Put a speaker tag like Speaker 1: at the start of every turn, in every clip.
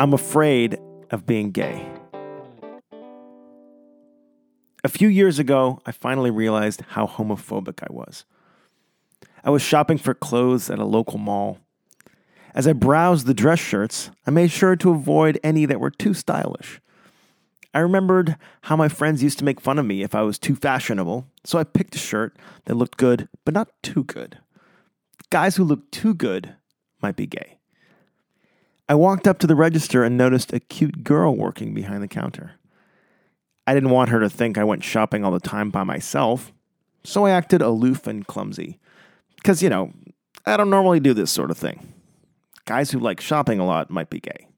Speaker 1: I'm afraid of being gay. A few years ago, I finally realized how homophobic I was. I was shopping for clothes at a local mall. As I browsed the dress shirts, I made sure to avoid any that were too stylish. I remembered how my friends used to make fun of me if I was too fashionable, so I picked a shirt that looked good, but not too good. Guys who look too good might be gay. I walked up to the register and noticed a cute girl working behind the counter. I didn't want her to think I went shopping all the time by myself, so I acted aloof and clumsy. Because, you know, I don't normally do this sort of thing. Guys who like shopping a lot might be gay.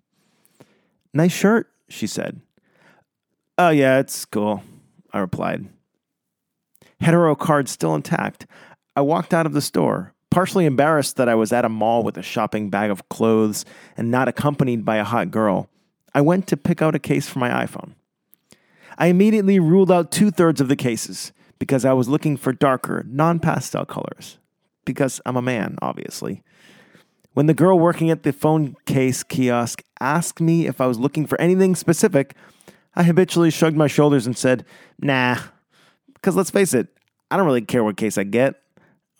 Speaker 1: Nice shirt, she said. Oh, yeah, it's cool, I replied. Hetero card still intact, I walked out of the store, partially embarrassed that I was at a mall with a shopping bag of clothes and not accompanied by a hot girl. I went to pick out a case for my iPhone. I immediately ruled out two thirds of the cases because I was looking for darker, non pastel colors. Because I'm a man, obviously. When the girl working at the phone case kiosk asked me if I was looking for anything specific, I habitually shrugged my shoulders and said, nah. Because let's face it, I don't really care what case I get.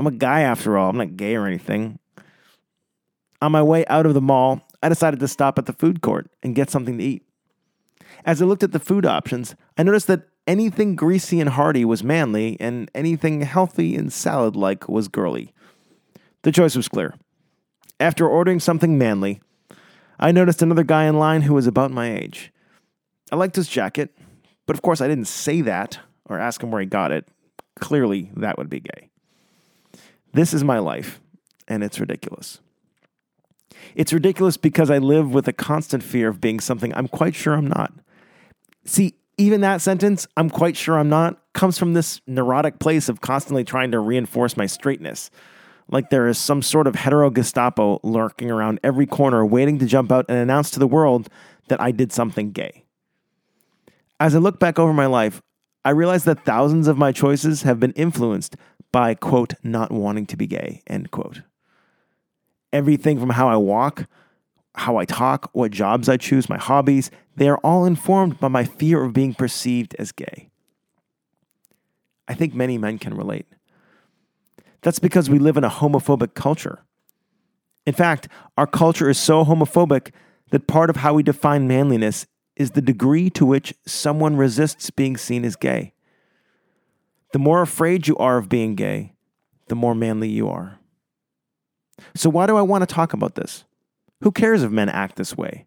Speaker 1: I'm a guy after all, I'm not gay or anything. On my way out of the mall, I decided to stop at the food court and get something to eat. As I looked at the food options, I noticed that anything greasy and hearty was manly, and anything healthy and salad like was girly. The choice was clear. After ordering something manly, I noticed another guy in line who was about my age. I liked his jacket, but of course I didn't say that or ask him where he got it. Clearly, that would be gay. This is my life, and it's ridiculous. It's ridiculous because I live with a constant fear of being something I'm quite sure I'm not. See, even that sentence, I'm quite sure I'm not, comes from this neurotic place of constantly trying to reinforce my straightness. Like there is some sort of hetero Gestapo lurking around every corner, waiting to jump out and announce to the world that I did something gay. As I look back over my life, I realize that thousands of my choices have been influenced by, quote, not wanting to be gay, end quote. Everything from how I walk, how I talk, what jobs I choose, my hobbies, they are all informed by my fear of being perceived as gay. I think many men can relate. That's because we live in a homophobic culture. In fact, our culture is so homophobic that part of how we define manliness is the degree to which someone resists being seen as gay. The more afraid you are of being gay, the more manly you are. So, why do I want to talk about this? Who cares if men act this way?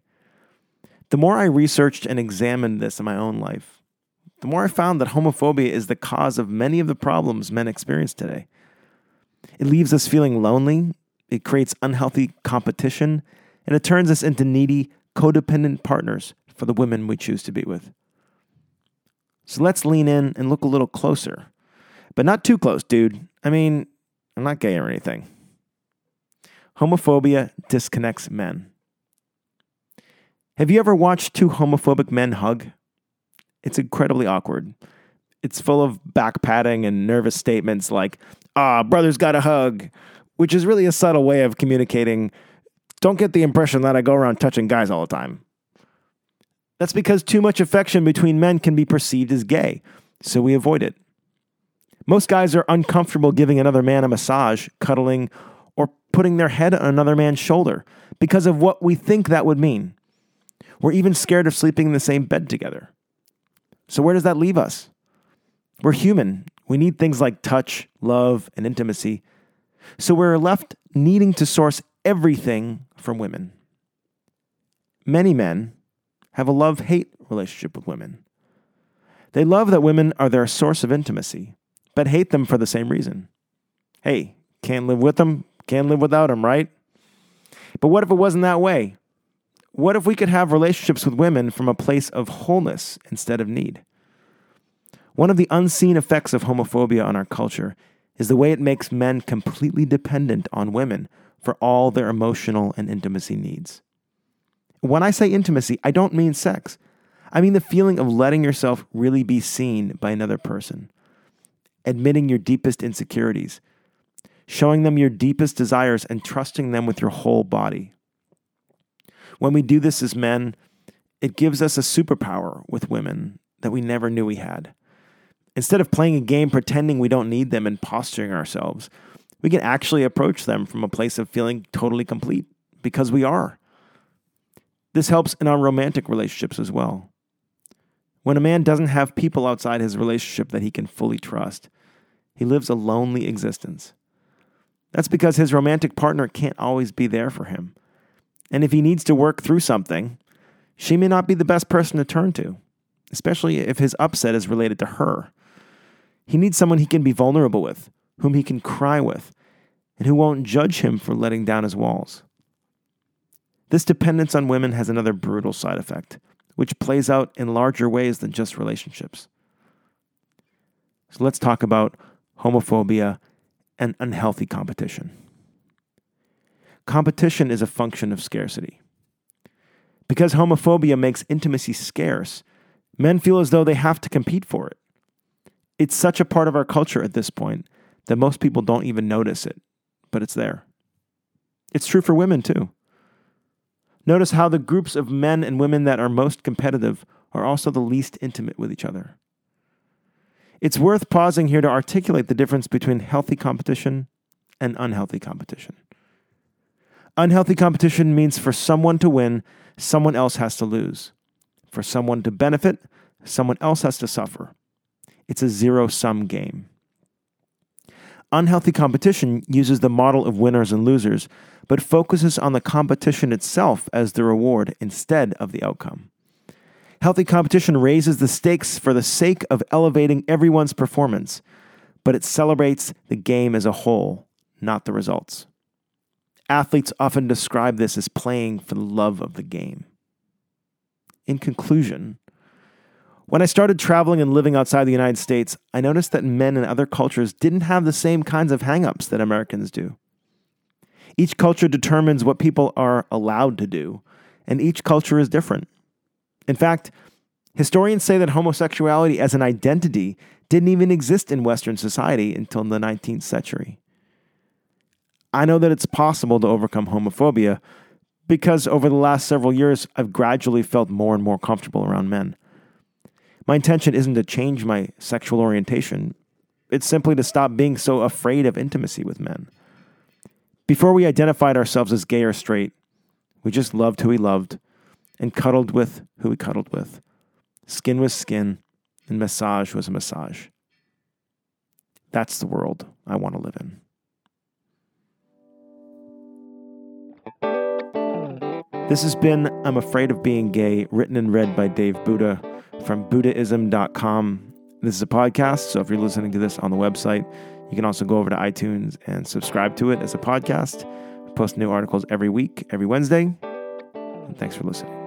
Speaker 1: The more I researched and examined this in my own life, the more I found that homophobia is the cause of many of the problems men experience today. It leaves us feeling lonely, it creates unhealthy competition, and it turns us into needy, codependent partners for the women we choose to be with. So let's lean in and look a little closer. But not too close, dude. I mean, I'm not gay or anything. Homophobia disconnects men. Have you ever watched two homophobic men hug? It's incredibly awkward. It's full of back patting and nervous statements like, ah, brothers got a hug, which is really a subtle way of communicating. Don't get the impression that I go around touching guys all the time. That's because too much affection between men can be perceived as gay, so we avoid it. Most guys are uncomfortable giving another man a massage, cuddling, or putting their head on another man's shoulder because of what we think that would mean. We're even scared of sleeping in the same bed together. So, where does that leave us? We're human. We need things like touch, love, and intimacy. So, we're left needing to source everything from women. Many men have a love hate relationship with women. They love that women are their source of intimacy, but hate them for the same reason. Hey, can't live with them, can't live without them, right? But what if it wasn't that way? What if we could have relationships with women from a place of wholeness instead of need? One of the unseen effects of homophobia on our culture is the way it makes men completely dependent on women for all their emotional and intimacy needs. When I say intimacy, I don't mean sex. I mean the feeling of letting yourself really be seen by another person, admitting your deepest insecurities, showing them your deepest desires, and trusting them with your whole body. When we do this as men, it gives us a superpower with women that we never knew we had. Instead of playing a game pretending we don't need them and posturing ourselves, we can actually approach them from a place of feeling totally complete because we are. This helps in our romantic relationships as well. When a man doesn't have people outside his relationship that he can fully trust, he lives a lonely existence. That's because his romantic partner can't always be there for him. And if he needs to work through something, she may not be the best person to turn to, especially if his upset is related to her. He needs someone he can be vulnerable with, whom he can cry with, and who won't judge him for letting down his walls. This dependence on women has another brutal side effect, which plays out in larger ways than just relationships. So let's talk about homophobia and unhealthy competition. Competition is a function of scarcity. Because homophobia makes intimacy scarce, men feel as though they have to compete for it. It's such a part of our culture at this point that most people don't even notice it, but it's there. It's true for women too. Notice how the groups of men and women that are most competitive are also the least intimate with each other. It's worth pausing here to articulate the difference between healthy competition and unhealthy competition. Unhealthy competition means for someone to win, someone else has to lose. For someone to benefit, someone else has to suffer. It's a zero sum game. Unhealthy competition uses the model of winners and losers, but focuses on the competition itself as the reward instead of the outcome. Healthy competition raises the stakes for the sake of elevating everyone's performance, but it celebrates the game as a whole, not the results. Athletes often describe this as playing for the love of the game. In conclusion, when I started traveling and living outside the United States, I noticed that men in other cultures didn't have the same kinds of hangups that Americans do. Each culture determines what people are allowed to do, and each culture is different. In fact, historians say that homosexuality as an identity didn't even exist in Western society until the 19th century. I know that it's possible to overcome homophobia because over the last several years, I've gradually felt more and more comfortable around men. My intention isn't to change my sexual orientation, it's simply to stop being so afraid of intimacy with men. Before we identified ourselves as gay or straight, we just loved who we loved and cuddled with who we cuddled with. Skin was skin, and massage was a massage. That's the world I want to live in. This has been I'm Afraid of Being Gay, written and read by Dave Booda from Boodaism.com. This is a podcast, so if you're listening to this on the website, you can also go over to iTunes and subscribe to it as a podcast. We post new articles every week, every Wednesday. And thanks for listening.